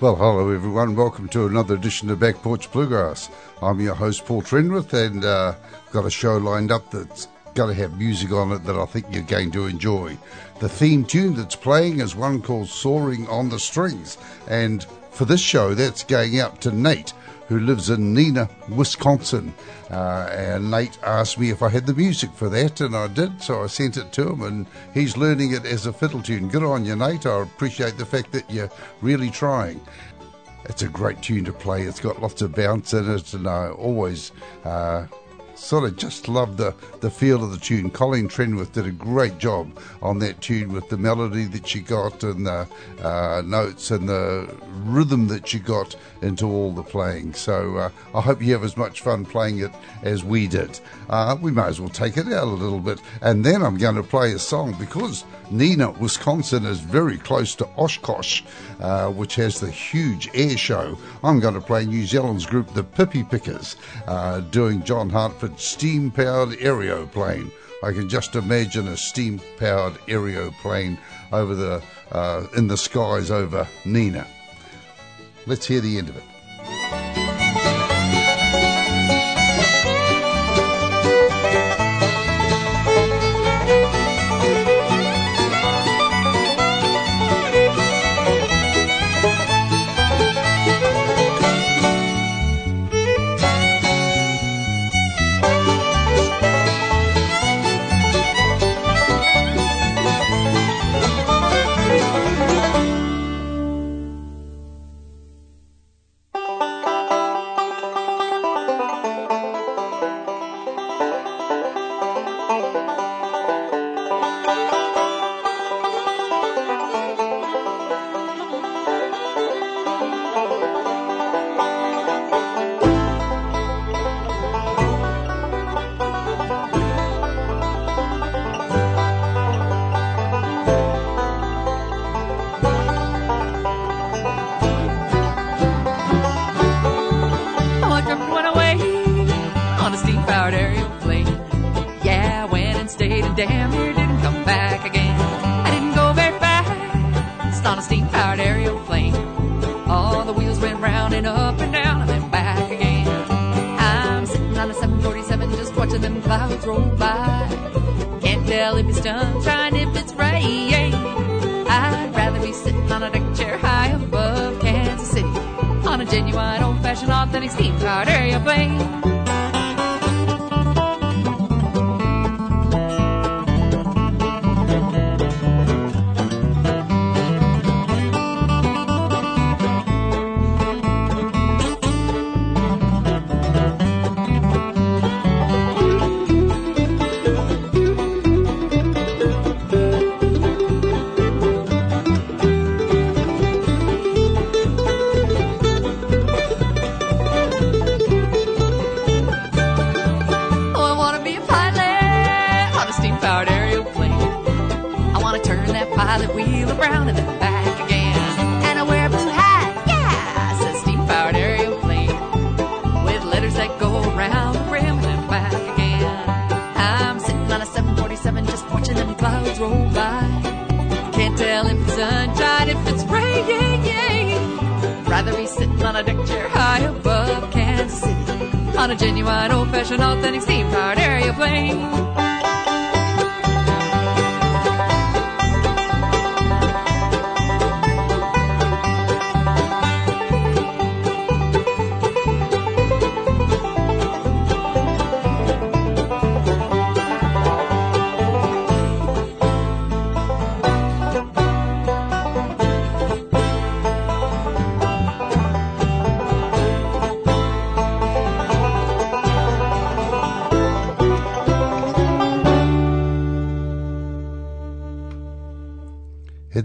Well, hello everyone. Welcome to another edition of Back Porch Bluegrass. I'm your host Paul Trenwith, and uh, got a show lined up that's going to have music on it that I think you're going to enjoy. The theme tune that's playing is one called "Soaring on the Strings," and for this show, that's going out to Nate, who lives in Neenah, Wisconsin. Uh, and Nate asked me if I had the music for that, and I did, so I sent it to him, and he's learning it as a fiddle tune. Good on you, Nate. I appreciate the fact that you're really trying. It's a great tune to play. It's got lots of bounce in it, and I always uh, sort of just love the, the feel of the tune. Colleen Trenwith did a great job on that tune with the melody that she got and the uh, notes and the rhythm that she got into all the playing. So uh, I hope you have as much fun playing it as we did. Uh, we may as well take it out a little bit. And then I'm going to play a song because Neenah, Wisconsin is very close to Oshkosh, uh, which has the huge air show. I'm going to play New Zealand's group, the Pippy Pickers, uh, doing John Hartford's steam powered aeroplane. I can just imagine a steam powered aeroplane over the uh, in the skies over Neenah. Let's hear the end of it. On a genuine old fashioned authentic steam powered aeroplane.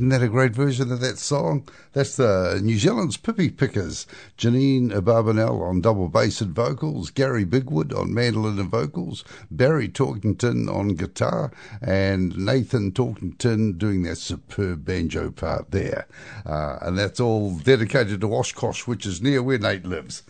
Isn't that a great version of that song? That's the New Zealand's Pippi Pickers. Janine Barbanel on double bass and vocals, Gary Bigwood on mandolin and vocals, Barry Talkington on guitar, and Nathan Talkington doing that superb banjo part there. Uh, and that's all dedicated to Oshkosh, which is near where Nate lives.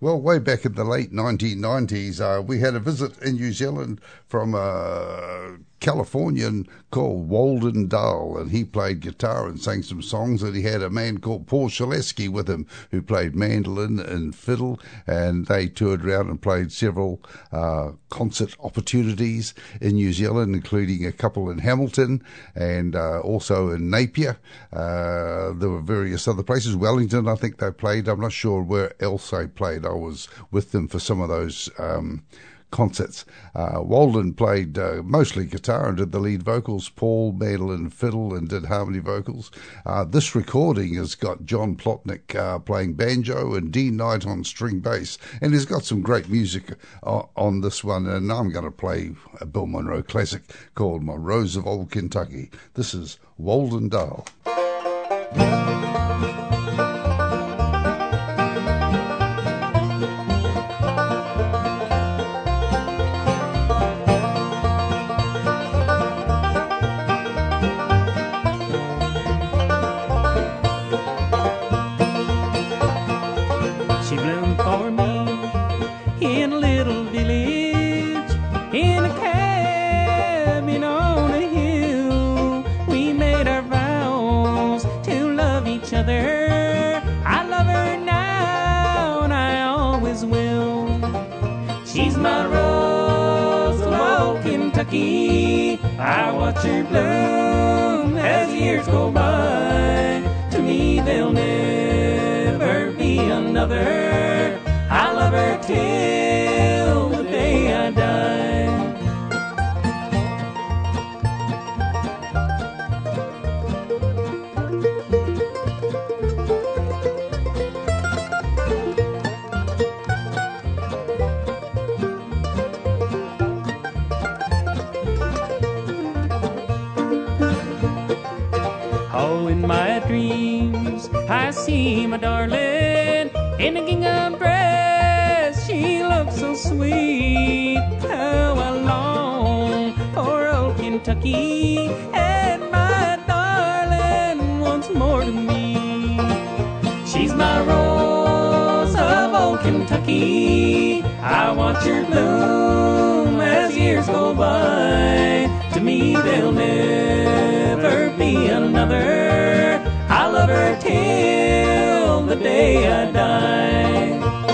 Well, way back in the late 1990s, uh, we had a visit in New Zealand from a Californian called Walden Dahl, and he played guitar and sang some songs. And he had a man called Paul Shelasky with him who played mandolin and fiddle, and they toured around and played several uh, concert opportunities in New Zealand, including a couple in Hamilton and uh, also in Napier. Uh, there were various other places. Wellington, I think they played. I'm not sure where else they played. I was with them for some of those. Um, concerts. Uh, Walden played uh, mostly guitar and did the lead vocals. Paul mandolin, fiddle, and did harmony vocals. Uh, this recording has got John Plotnick uh, playing banjo and Dean Knight on string bass, and he's got some great music uh, on this one. And I'm going to play a Bill Monroe classic called My Rose of Old Kentucky. This is Walden Dahl. Kentucky. I watch her bloom as years go by. To me, there'll never be another. I love her till the day I die.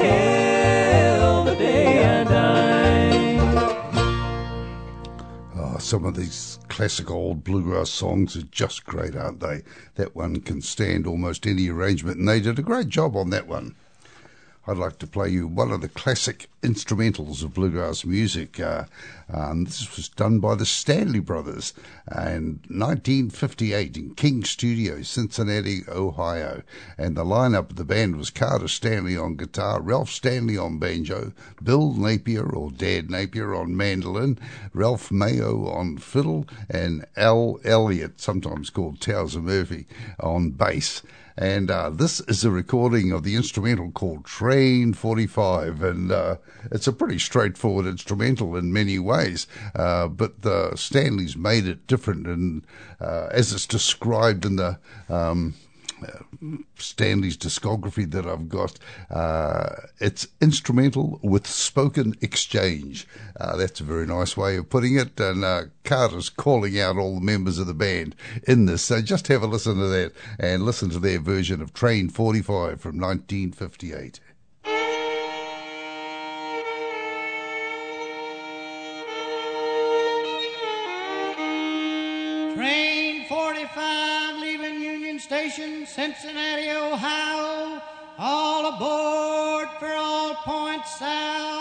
Till the day I die. Oh, some of these classic old bluegrass songs are just great, aren't they? That one can stand almost any arrangement, and they did a great job on that one. I'd like to play you one of the classic instrumentals of bluegrass music. Uh, um, this was done by the Stanley Brothers in 1958 in King Studio, Cincinnati, Ohio. And the lineup of the band was Carter Stanley on guitar, Ralph Stanley on banjo, Bill Napier or Dad Napier on mandolin, Ralph Mayo on fiddle, and Al Elliott, sometimes called Towser Murphy, on bass. And uh, this is a recording of the instrumental called Train 45. And uh, it's a pretty straightforward instrumental in many ways. Uh, but the Stanley's made it different. And uh, as it's described in the um, Stanley's discography that I've got. Uh, it's instrumental with spoken exchange. Uh, that's a very nice way of putting it. And uh, Carter's calling out all the members of the band in this. So just have a listen to that and listen to their version of Train 45 from 1958. Station, Cincinnati, Ohio. All aboard for all points south.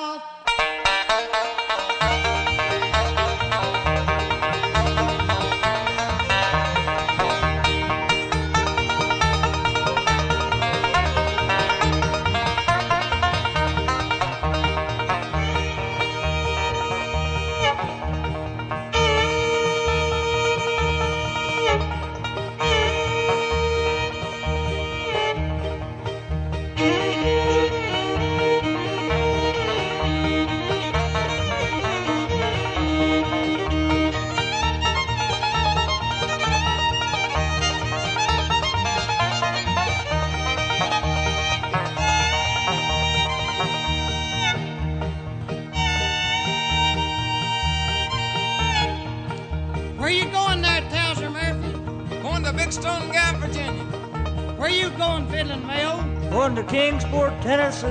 Mayo? Going to Kingsport, Tennessee.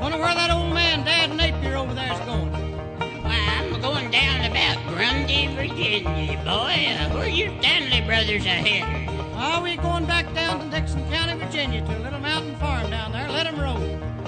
Wonder where that old man, Dad Napier, over there's going. Why, I'm going down about Grundy, Virginia, boy. Uh, where you Stanley brothers are heading? Ah, we going back down to Dixon County, Virginia, to a little mountain farm down there. Let 'em roll.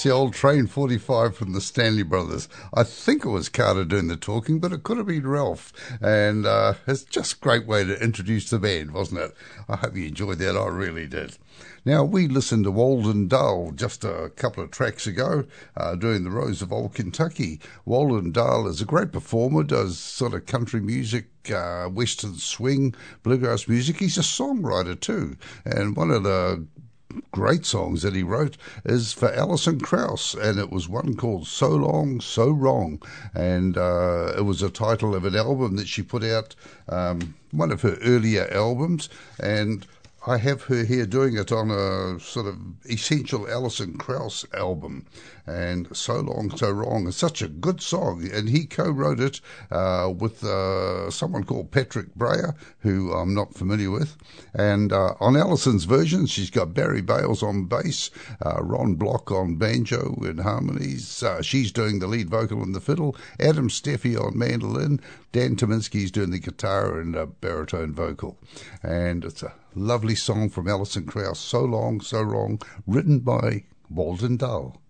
That's the old Train 45 from the Stanley Brothers. I think it was Carter doing the talking, but it could have been Ralph. And uh, it's just a great way to introduce the band, wasn't it? I hope you enjoyed that. I really did. Now, we listened to Walden Dahl just a couple of tracks ago uh, doing the Rose of Old Kentucky. Walden Dahl is a great performer, does sort of country music, uh, western swing, bluegrass music. He's a songwriter too. And one of the great songs that he wrote is for Alison Krauss, and it was one called So Long, So Wrong. And uh, it was a title of an album that she put out, um, one of her earlier albums. And I have her here doing it on a sort of essential Alison Krauss album, and "So Long, So Wrong" is such a good song, and he co-wrote it uh, with uh, someone called Patrick Brayer, who I'm not familiar with. And uh, on Alison's version, she's got Barry Bales on bass, uh, Ron Block on banjo and harmonies. Uh, she's doing the lead vocal and the fiddle. Adam Steffey on mandolin. Dan Tyminski's doing the guitar and a baritone vocal, and it's a lovely song from Alison Krauss, So Long, So Wrong, written by Walden Dahl.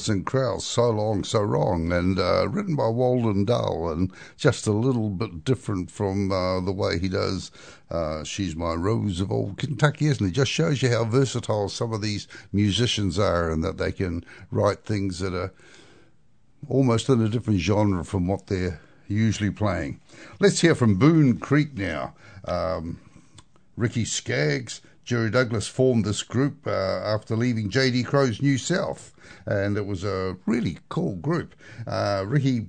Alison Krauss, So Long, So Wrong, and uh, written by Walden Dahl, and just a little bit different from uh, the way he does uh, She's My Rose of Old Kentucky, isn't it? Just shows you how versatile some of these musicians are and that they can write things that are almost in a different genre from what they're usually playing. Let's hear from Boone Creek now. Um, Ricky Skaggs, Jerry Douglas formed this group uh, after leaving J.D. Crowe's New South, and it was a really cool group. Uh, Ricky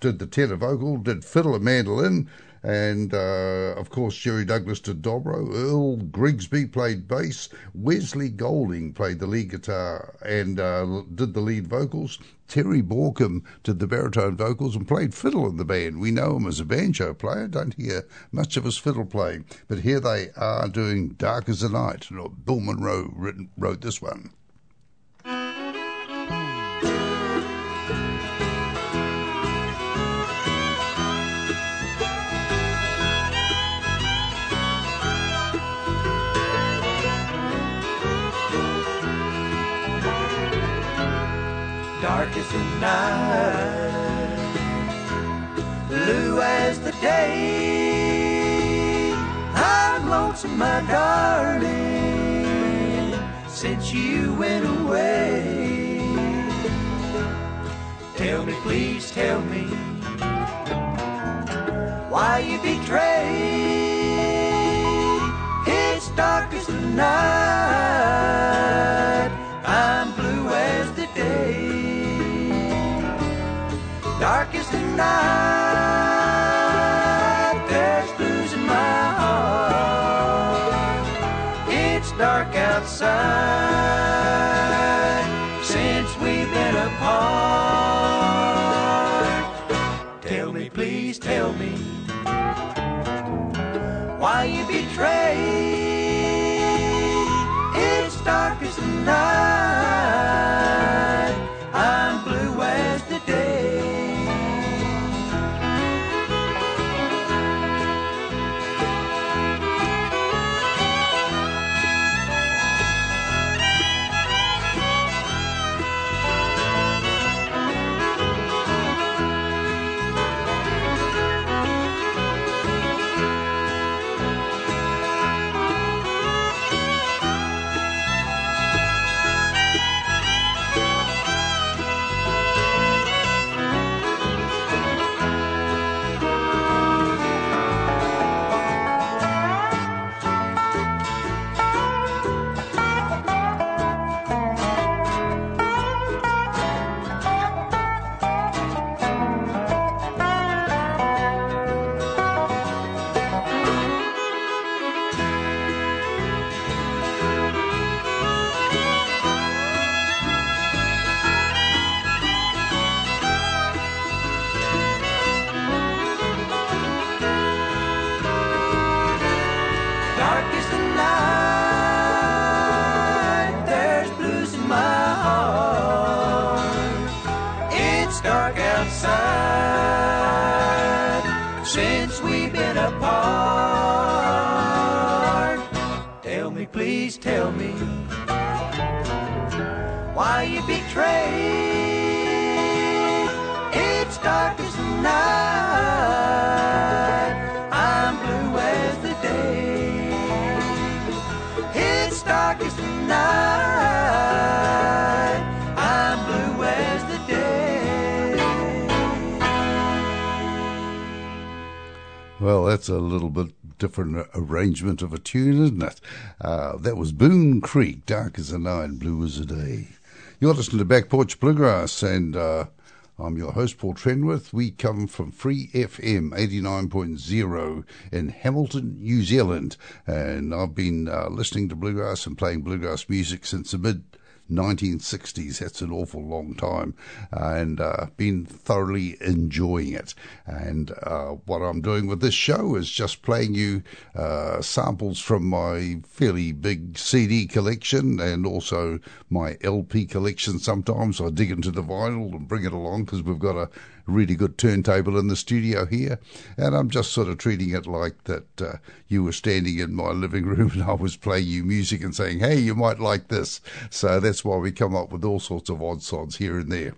did the tenor vocal, did fiddle and mandolin, and uh, of course Jerry Douglas did dobro. Earl Grigsby played bass. Wesley Golding played the lead guitar and uh, did the lead vocals. Terry Baucom did the baritone vocals and played fiddle in the band. We know him as a banjo player, don't hear much of his fiddle playing, but here they are doing "Dark as the Night." Bill Monroe written, wrote this one. Dark as the night, blue as the day. I'm lonesome, my darling, since you went away. Tell me, please tell me why you betrayed. It's dark as the night. Night. There's blues in my heart. It's dark outside since we've been apart. Tell me, please tell me why you betrayed. It's dark as the night. That's a little bit different arrangement of a tune, isn't it? Uh, that was Boone Creek, Dark as the Night, Blue as the Day. You're listening to Back Porch Bluegrass, and uh, I'm your host, Paul Trenwith. We come from Free FM 89.0 in Hamilton, New Zealand, and I've been uh, listening to bluegrass and playing bluegrass music since the mid 1960s. That's an awful long time, and uh, been thoroughly enjoying it. And uh, what I'm doing with this show is just playing you uh, samples from my fairly big CD collection and also my LP collection. Sometimes I dig into the vinyl and bring it along because we've got a really good turntable in the studio here, and I'm just sort of treating it like that uh, you were standing in my living room and I was playing you music and saying, "Hey, you might like this." So that's why we come up with all sorts of odd sods here and there.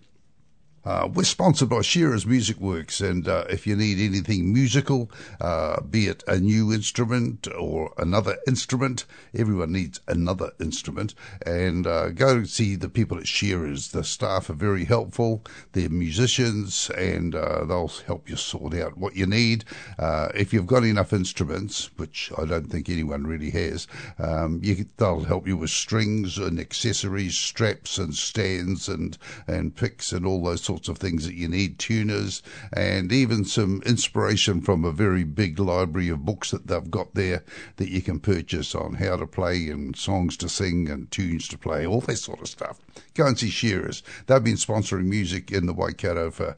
Uh, we're sponsored by Shearer's Music Works, and uh, if you need anything musical, uh, be it a new instrument or another instrument, everyone needs another instrument, and uh, go see the people at Shearer's. The staff are very helpful, they're musicians, and uh, they'll help you sort out what you need. Uh, if you've got enough instruments, which I don't think anyone really has, um, you, they'll help you with strings and accessories, straps and stands and, and picks and all those sorts of things that you need, tuners, and even some inspiration from a very big library of books that they've got there that you can purchase on how to play and songs to sing and tunes to play, all that sort of stuff. Go and see Shearers. They've been sponsoring music in the Waikato for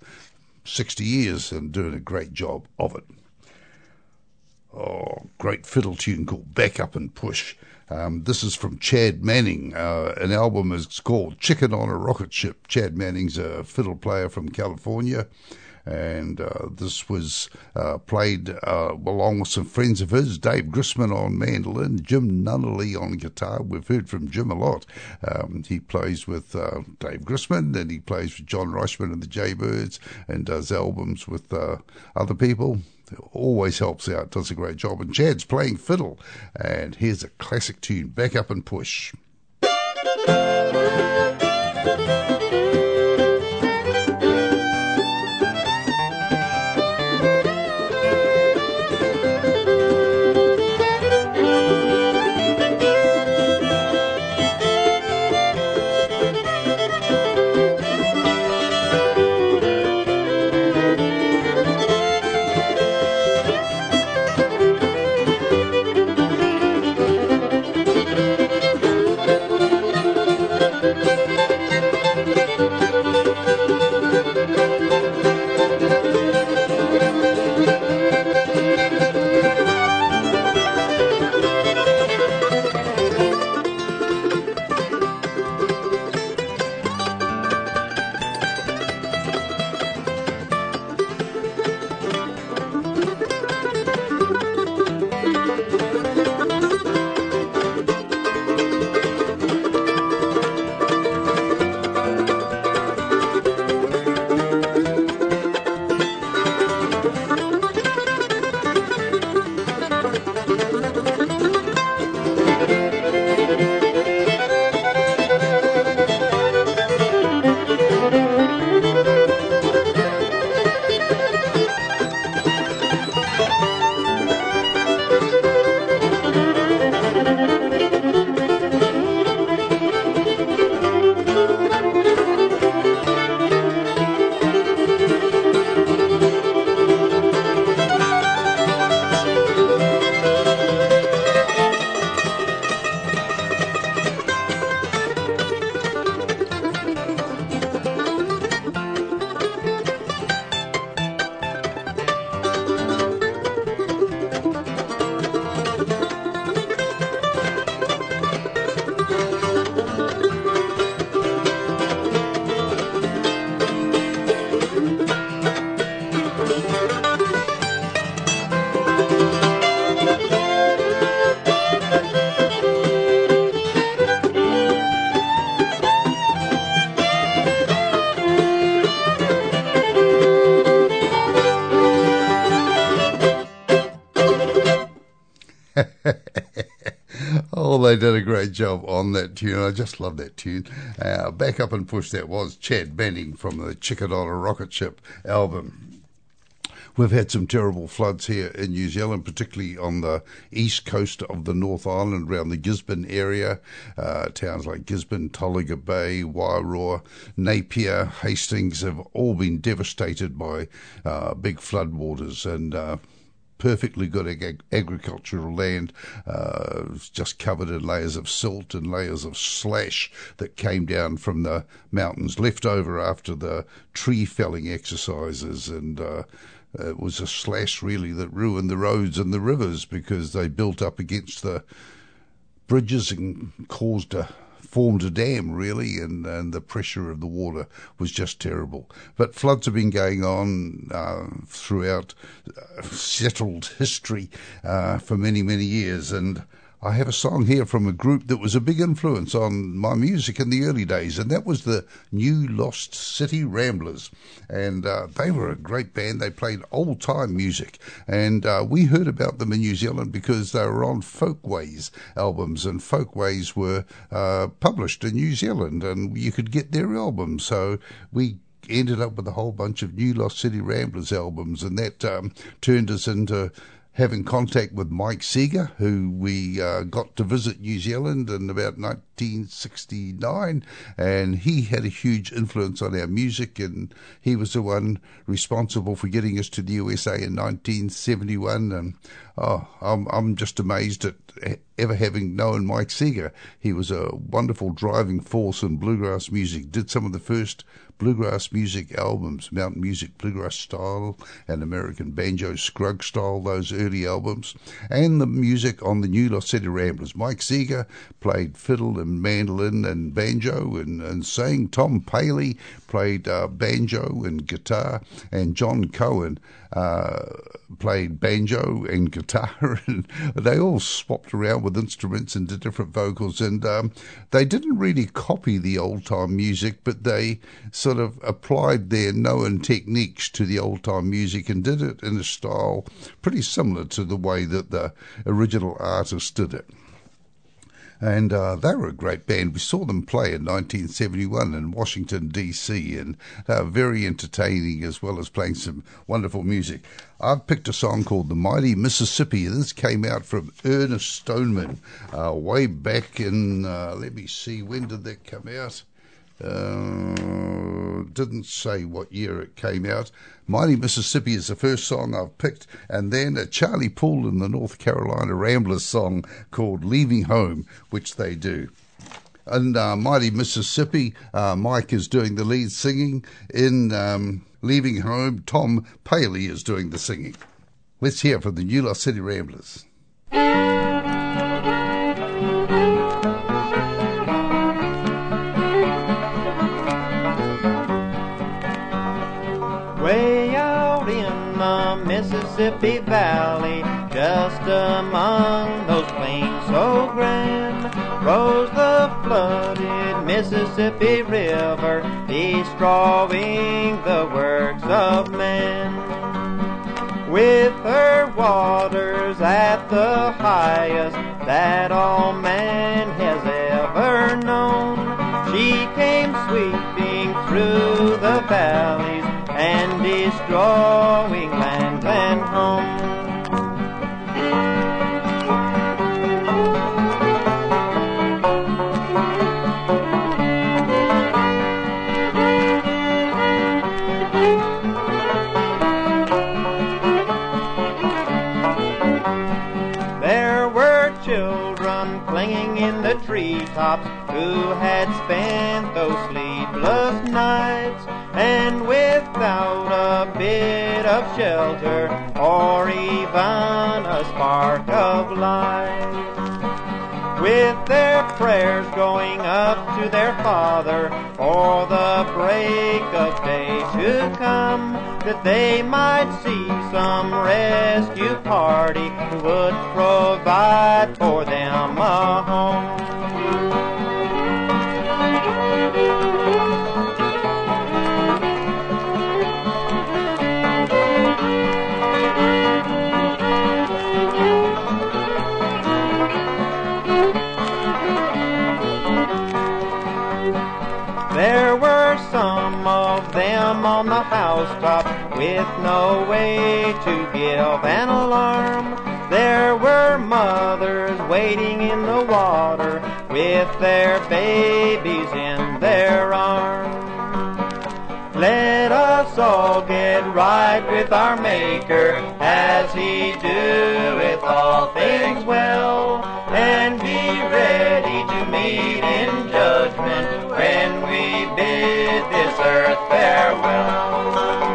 60 years and doing a great job of it. Oh, great fiddle tune called Back Up and Push. Um, this is from Chad Manning. Uh, an album is called Chicken on a Rocket Ship. Chad Manning's a fiddle player from California, and uh, this was uh, played uh, along with some friends of his, Dave Grisman on mandolin, Jim Nunally on guitar. We've heard from Jim a lot. Um, he plays with uh, Dave Grisman, and he plays with John Reischman and the Jaybirds, and does albums with uh, other people always helps out, does a great job. And Chad's playing fiddle. And here's a classic tune, Back Up and Push. They did a great job on that tune. I just love that tune. Uh, back up and push that was Chad Manning from the Chicken on a Rocket Ship album. We've had some terrible floods here in New Zealand, particularly on the east coast of the North Island, around the Gisborne area. Uh, towns like Gisborne, Tolaga Bay, Wairoa, Napier, Hastings have all been devastated by uh, big floodwaters and uh, perfectly good ag- agricultural land, uh, just covered in layers of silt and layers of slash that came down from the mountains, left over after the tree felling exercises. And uh, it was a slash really that ruined the roads and the rivers because they built up against the bridges and caused a formed a dam really, and, and the pressure of the water was just terrible. But floods have been going on uh, throughout uh, settled history uh, for many, many years, and I have a song here from a group that was a big influence on my music in the early days, and that was the New Lost City Ramblers. And uh, they were a great band. They played old time music, and uh, we heard about them in New Zealand because they were on Folkways albums, and Folkways were uh, published in New Zealand, and you could get their albums. So we ended up with a whole bunch of New Lost City Ramblers albums, and that um, turned us into having contact with Mike Seeger, who we uh, got to visit New Zealand in about 1969, and he had a huge influence on our music, and he was the one responsible for getting us to the USA in 1971. And oh, I'm I'm just amazed at ever having known Mike Seeger. He was a wonderful driving force in bluegrass music. Did some of the first bluegrass music albums, mountain music bluegrass style and American banjo Scruggs style, those early albums, and the music on the New Lost City Ramblers. Mike Seeger played fiddle and and mandolin and banjo and, and sang. Tom Paley played uh, banjo and guitar, and John Cohen uh, played banjo and guitar, and they all swapped around with instruments and did different vocals. And um, they didn't really copy the old time music, but they sort of applied their known techniques to the old time music and did it in a style pretty similar to the way that the original artist did it and uh, they were a great band. We saw them play in 1971 in Washington D.C. and they were very entertaining as well as playing some wonderful music. I've picked a song called "The Mighty Mississippi." This came out from Ernest Stoneman uh, way back in. Uh, let me see, when did that come out? Uh, didn't say what year it came out. Mighty Mississippi is the first song I've picked, and then a Charlie Poole and the North Carolina Ramblers song called Leaving Home, which they do. And uh, Mighty Mississippi, uh, Mike is doing the lead singing. In um, Leaving Home, Tom Paley is doing the singing. Let's hear from the New Lost City Ramblers. Mississippi Valley, just among those plains so grand, rose the flooded Mississippi River, destroying the works of man. With her waters at the highest that all man has ever known, she came sweeping through the valleys and destroying of shelter or even a spark of light. With their prayers going up to their Father for the break of day to come, that they might see some rescue party who would provide for them a home. On the housetop with no way to give an alarm. There were mothers waiting in the water with their babies in their arms. Let us all get right with our Maker as He doeth all things well, and be ready to meet in judgment bid this earth farewell.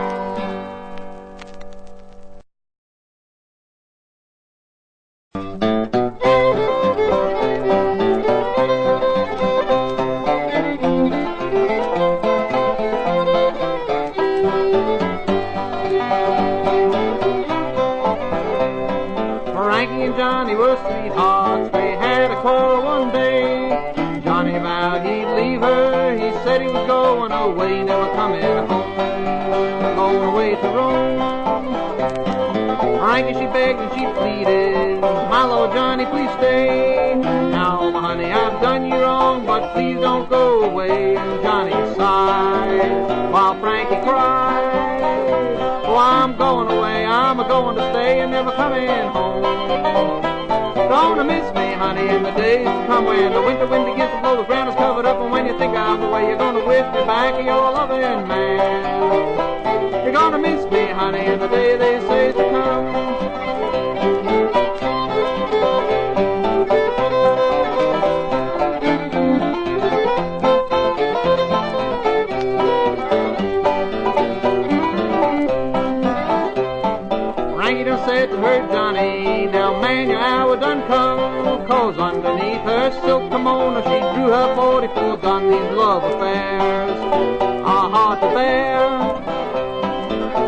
Frankie, she begged and she pleaded. My Lord Johnny, please stay. Now, honey, I've done you wrong, but please don't go away. And Johnny sighed while Frankie cried. Oh, I'm going away, I'm a going to stay and never coming home. Gonna miss me, honey, in the days to come when the winter wind begins to blow, the ground is covered up, and when you think I'm away, you're gonna whisk me back, of your loving man. You're gonna miss me, honey, in the day they say to come. Silk kimono she drew her 44 gun. These love affairs are hard to bear.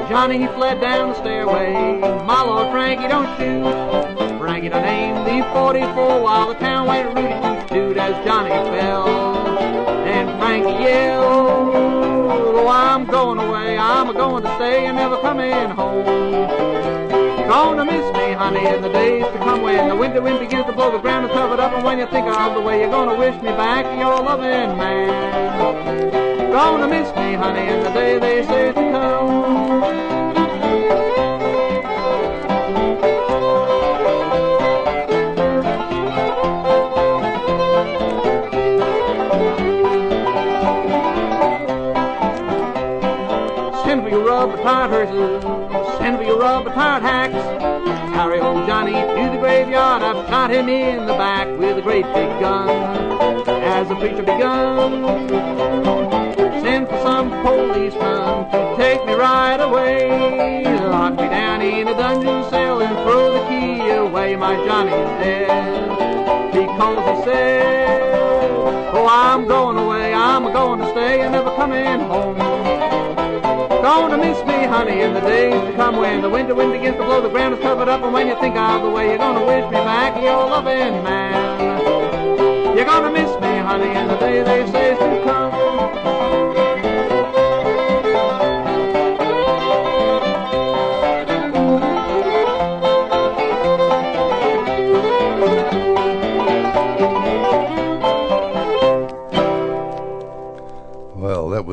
Johnny he fled down the stairway. My Lord Frankie don't shoot. Frankie don't aim the 44 while the town went toot toot as Johnny fell. And Frankie yelled, Oh, I'm going away. I'm a-going to stay and never coming home. Gonna miss me, honey, in the days to come when the winter wind begins to blow the ground is covered up, and when you think of the way you're gonna wish me back, your loving man. Gonna miss me, honey, in the day they say to come. Shot him in the back with a great big gun. As the preacher begun, send for some policeman to take me right away. Lock me down in a dungeon cell and throw the key away. My Johnny's dead because he said, Oh, I'm going away. I'm going to stay and never coming home. Gonna miss me, honey, in the days to come when the winter wind begins to blow, the ground is covered up, and when you think of the way you're gonna wish me back, your loving man. You're gonna miss me, honey, in the day they say to come.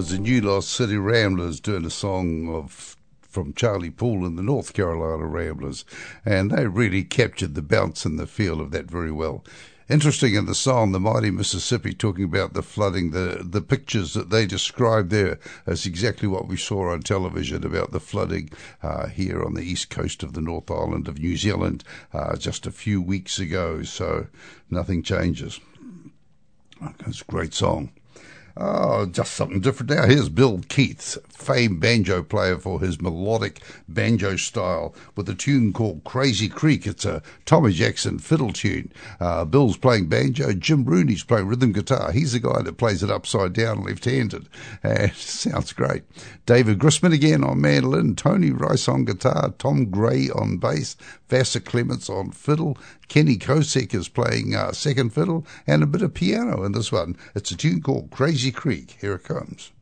Was the New Lost City Ramblers doing a song of from Charlie Poole and the North Carolina Ramblers, and they really captured the bounce and the feel of that very well. Interesting in the song, the mighty Mississippi, talking about the flooding, the the pictures that they described there is exactly what we saw on television about the flooding uh, here on the east coast of the North Island of New Zealand uh, just a few weeks ago. So nothing changes. It's a great song. Oh, just something different now. Here's Bill Keith, famed banjo player for his melodic banjo style, with a tune called Crazy Creek. It's a Tommy Jackson fiddle tune. Uh, Bill's playing banjo. Jim Rooney's playing rhythm guitar. He's the guy that plays it upside down, left-handed. Uh, sounds great. David Grisman again on mandolin. Tony Rice on guitar. Tom Gray on bass. Vassar Clements on fiddle. Kenny Kosek is playing uh, second fiddle and a bit of piano in this one. It's a tune called Crazy Creek. Here it comes.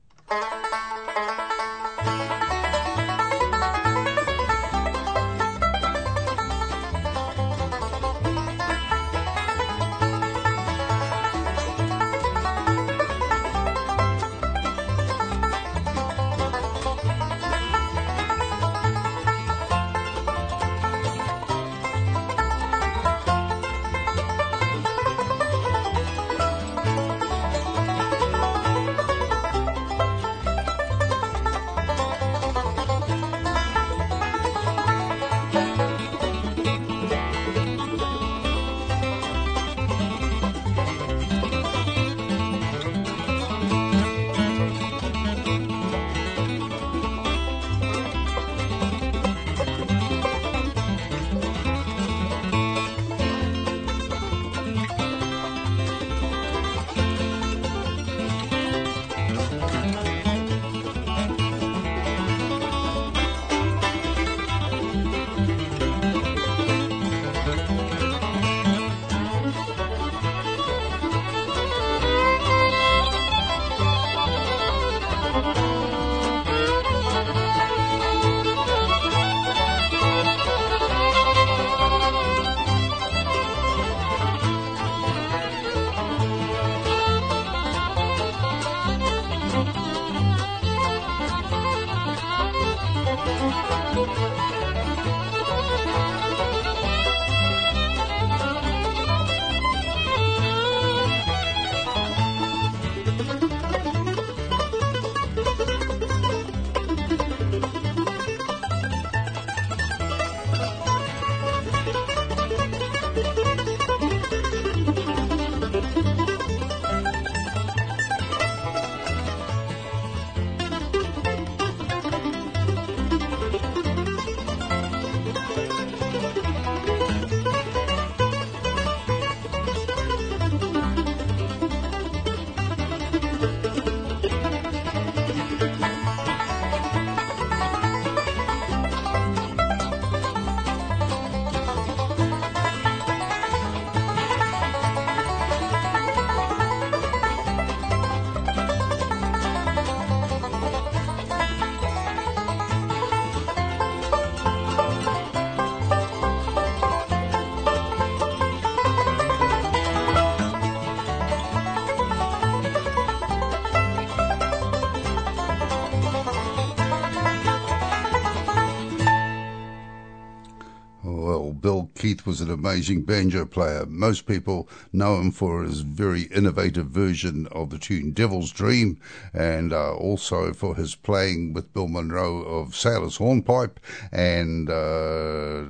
Keith was an amazing banjo player. Most people know him for his very innovative version of the tune Devil's Dream and uh, also for his playing with Bill Monroe of Sailor's Hornpipe and uh,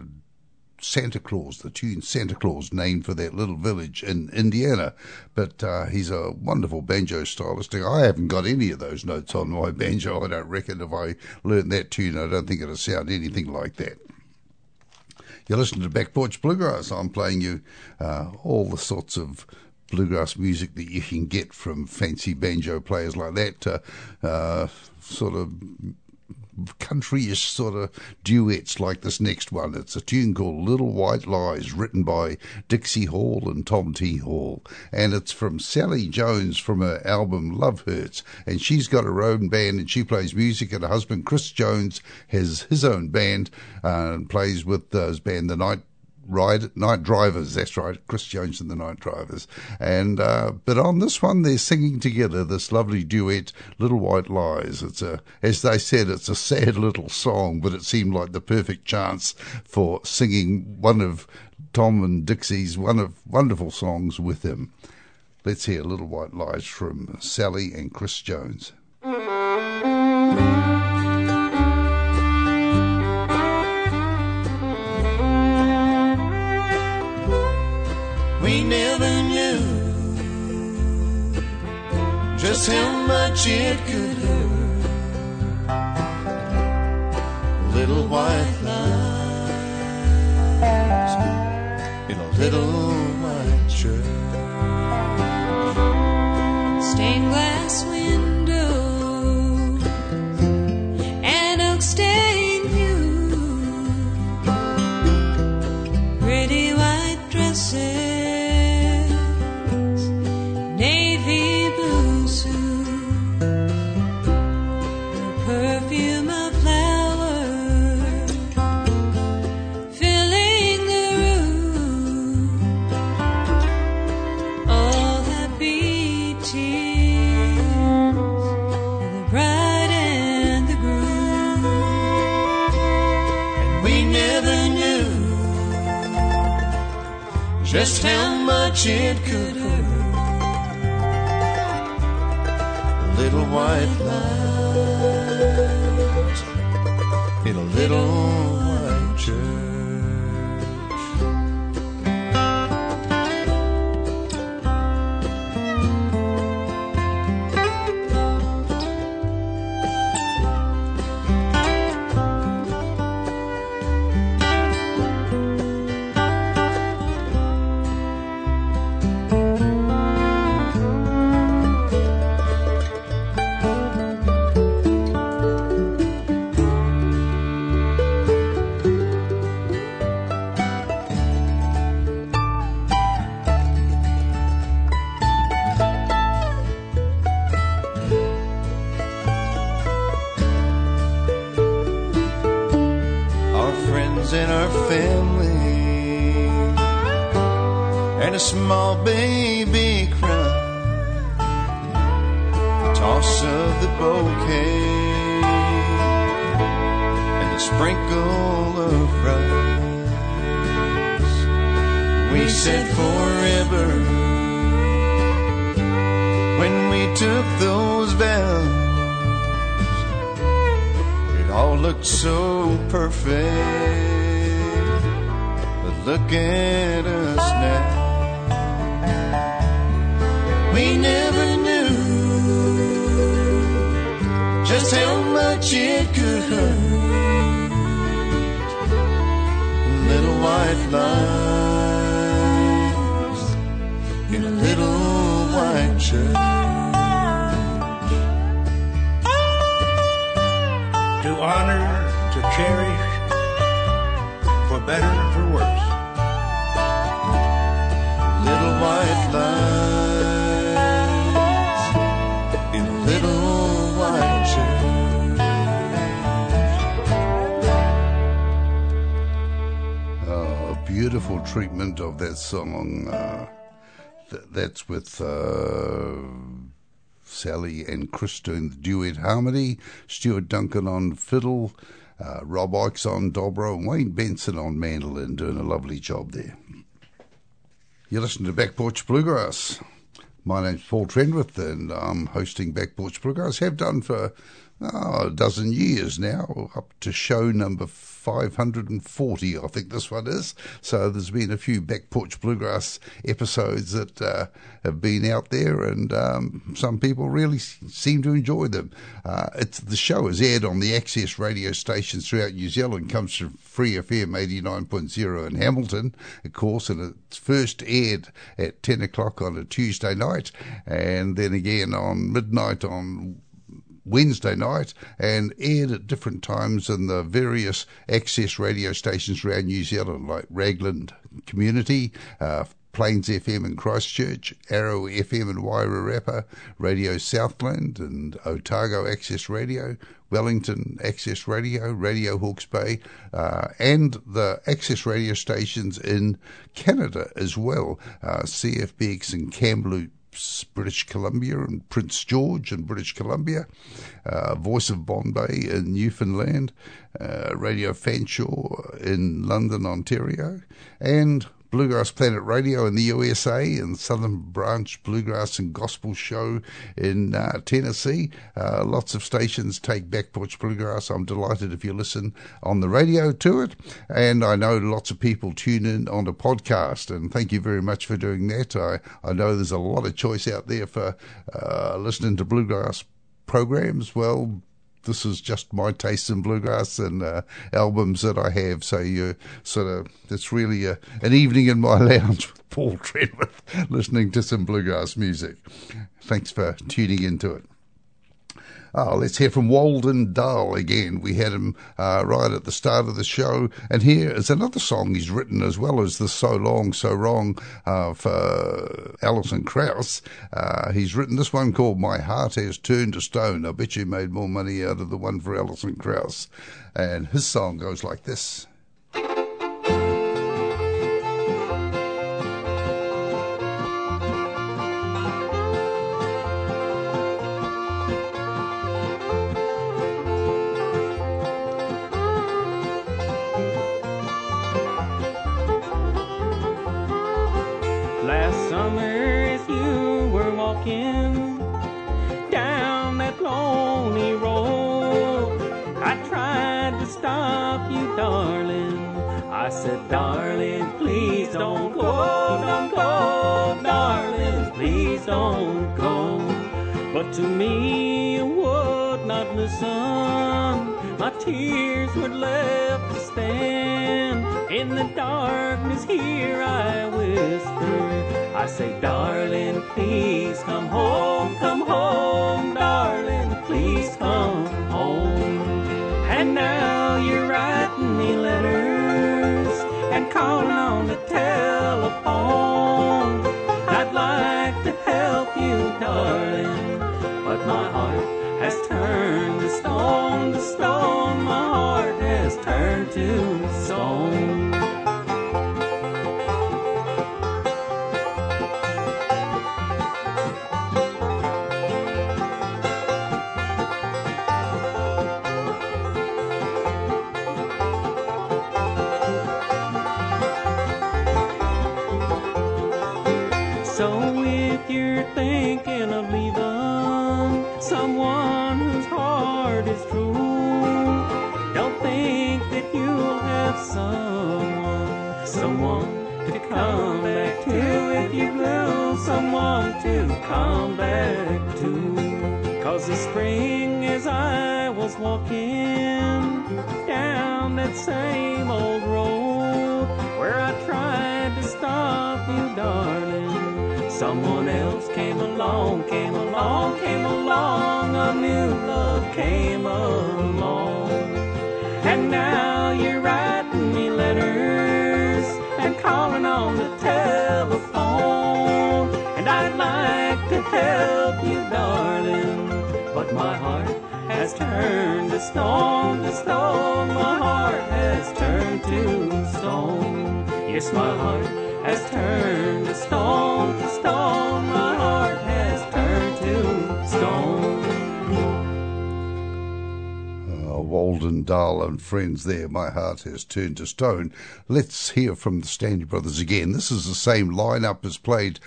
Santa Claus, the tune Santa Claus, named for that little village in Indiana. But uh, he's a wonderful banjo stylist. I haven't got any of those notes on my banjo. I don't reckon if I learned that tune, I don't think it'll sound anything like that. You're listening to Back Porch Bluegrass. I'm playing you uh, all the sorts of bluegrass music that you can get from fancy banjo players like that. Uh, uh, sort of countryish sort of duets like this next one. It's a tune called Little White Lies, written by Dixie Hall and Tom T. Hall. And it's from Sally Jones from her album Love Hurts. And she's got her own band and she plays music. And her husband, Chris Jones, has his own band uh, and plays with uh, his band, The Night Ride Night Drivers. That's right, Chris Jones and the Night Drivers. And uh, but on this one, they're singing together this lovely duet, "Little White Lies." It's a, as they said, it's a sad little song, but it seemed like the perfect chance for singing one of Tom and Dixie's one of wonderful songs with him. Let's hear "Little White Lies" from Sally and Chris Jones. We never knew just how much it could hurt. Little white lies in a little white church. Stained glass windows sprinkle of rice. We said forever when we took those vows. It all looked so perfect. But look at us now. We never knew just how much it could hurt. Little white lies in a little white church. to honor, to cherish, for better or for worse. Little white lies beautiful treatment of that song. Uh, th- that's with uh, Sally and Chris doing the duet harmony, Stuart Duncan on fiddle, Uh, Rob Ickes on dobro and Wayne Benson on mandolin, doing a lovely job there. You're listening to Back Porch Bluegrass. My name's Paul Trenwith, and I'm hosting Back Porch Bluegrass. Have done for oh, a dozen years now, up to show number 540, I think this one is. So there's been a few Back Porch Bluegrass episodes that uh, have been out there, and um, some people really seem to enjoy them. Uh, it's the show is aired on the access radio stations throughout New Zealand, comes from Free FM 89.0 in Hamilton, of course, and it's first aired at 10 o'clock on a Tuesday night, and then again on midnight on Wednesday night and aired at different times in the various access radio stations around New Zealand, like Raglan Community, uh, Plains FM in Christchurch, Arrow FM in Wairarapa, Radio Southland and Otago Access Radio, Wellington Access Radio, Radio Hawke's Bay, uh, and the access radio stations in Canada as well, uh, CFBX in Kamloops, British Columbia and Prince George in British Columbia, uh, Voice of Bonne Bay in Newfoundland, uh, Radio Fanshawe in London, Ontario, and Bluegrass Planet Radio in the USA and Southern Branch Bluegrass and Gospel Show in uh, Tennessee. Uh, lots of stations take Back Porch Bluegrass. I'm delighted if you listen on the radio to it. And I know lots of people tune in on the podcast. And thank you very much for doing that. I, I know there's a lot of choice out there for uh, listening to Bluegrass programs. Well, this is just my taste in bluegrass and uh, albums that I have. So you sort of it's really a, an evening in my lounge with Paul Trenwith, listening to some bluegrass music. Thanks for tuning into it. Oh, let's hear from Walden Dahl again. We had him uh, right at the start of the show. And here is another song he's written as well as the So Long, So Wrong uh, for Alison Krauss. Uh, he's written this one called My Heart Has Turned to Stone. I bet you made more money out of the one for Alison Krauss. And his song goes like this. Said, darling, please don't go, don't go, darling, please don't go. But to me, you would not listen. My tears were left to stand. In the darkness, here I whisper. I say, darling, please come home, come home, calling on the telephone. I'd like to help you, darling, but my heart has turned to stone, to stone. My heart has turned to Someone else came along, came along, came along. A new love came along. And now you're writing me letters and calling on the telephone. And I'd like to help you, darling. But my heart has turned to stone, to stone. My heart has turned to stone. Yes, my heart has turned to stone, to stone. My heart has turned to stone. Uh, Walden Dahl and friends there. My heart has turned to stone. Let's hear from the Stanley Brothers again. This is the same lineup as played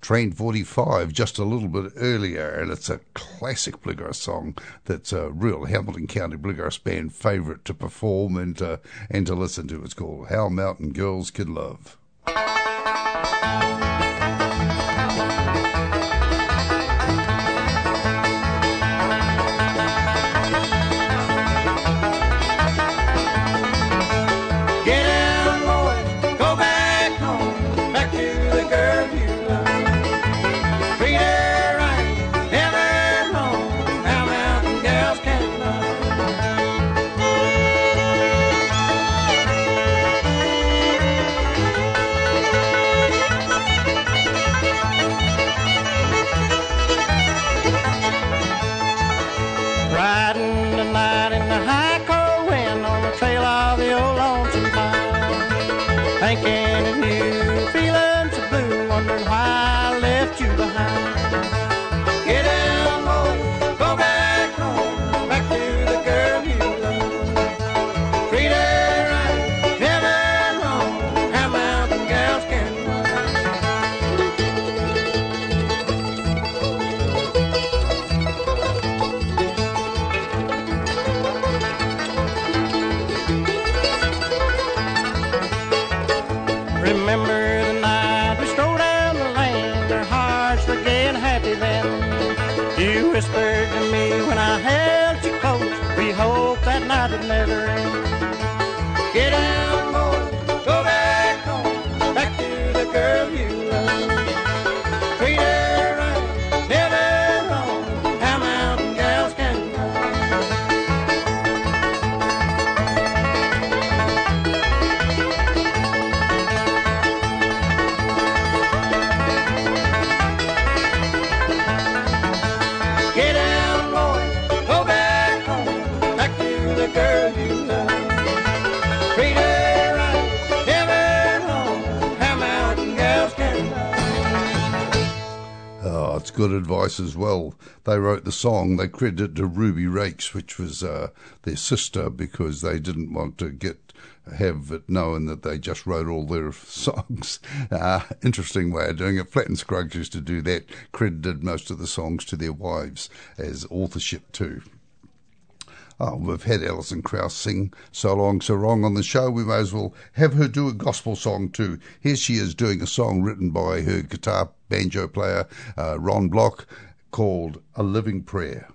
Train 45 just a little bit earlier, and it's a classic bluegrass song that's a real Hamilton County bluegrass band favourite to perform and to, and to listen to. It's called How Mountain Girls Can Love. Get advice as well. They wrote the song. They credited to Ruby Rakes, which was uh, their sister, because they didn't want to get have it known that they just wrote all their songs. Uh, interesting way of doing it. Flatt and Scruggs used to do that. Credited most of the songs to their wives as authorship too. Oh, we've had Alison Krauss sing So Long, So Wrong on the show. We may as well have her do a gospel song too. Here she is doing a song written by her guitar banjo player, uh, Ron Block, called A Living Prayer.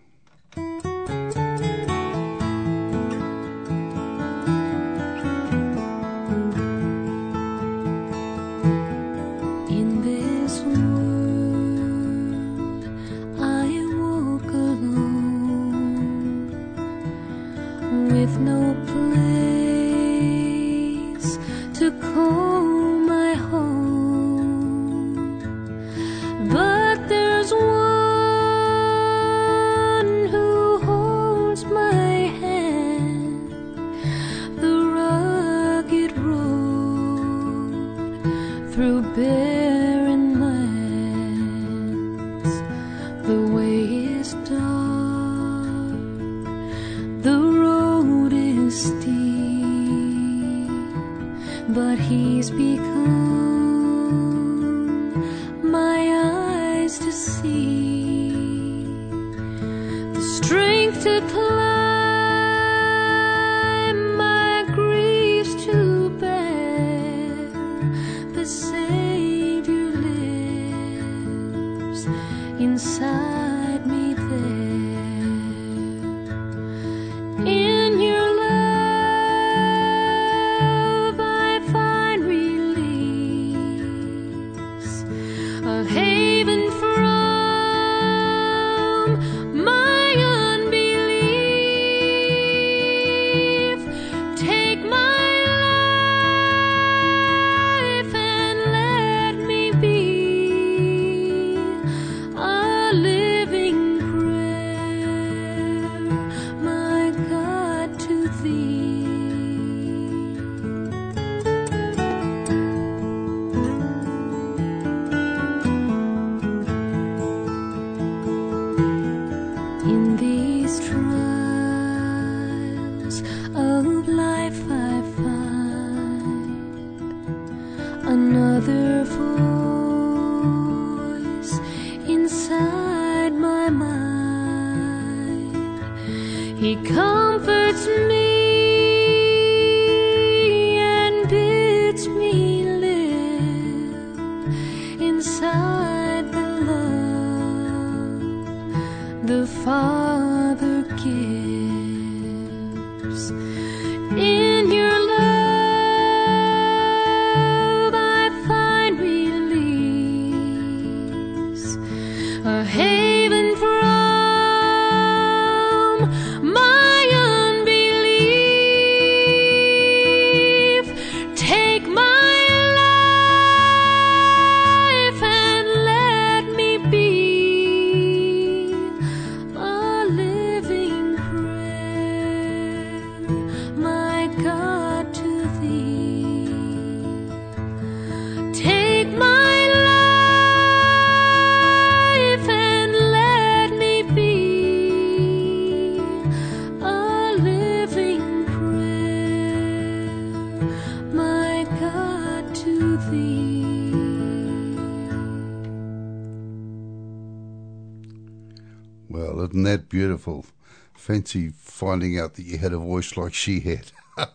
Beautiful? Fancy finding out that you had a voice like she had.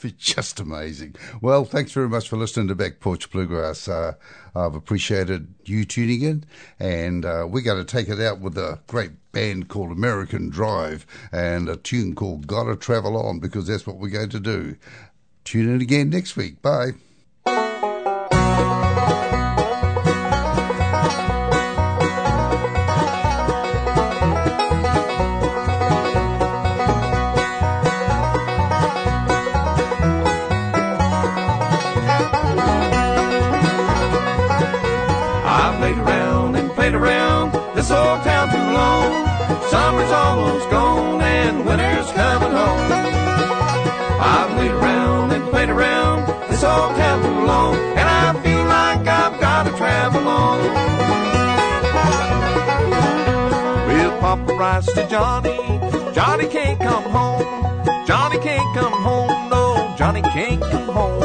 it's just amazing. Well, thanks very much for listening to Back Porch Bluegrass. Uh, I've appreciated you tuning in, and uh, we're going to take it out with a great band called American Drive and a tune called Gotta Travel On because that's what we're going to do. Tune in again next week. Bye. Johnny. Johnny can't come home. Johnny can't come home. No, Johnny can't come home.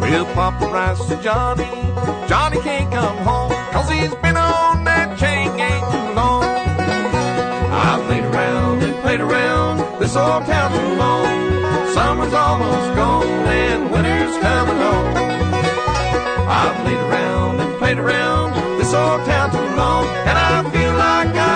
We'll pop a rice to Johnny. Johnny can't come home, cause he's been on that chain gang too long. I've played around and played around this old town too long. Summer's almost gone and winter's coming home. I've played around and played around this old town too long, and I feel like I've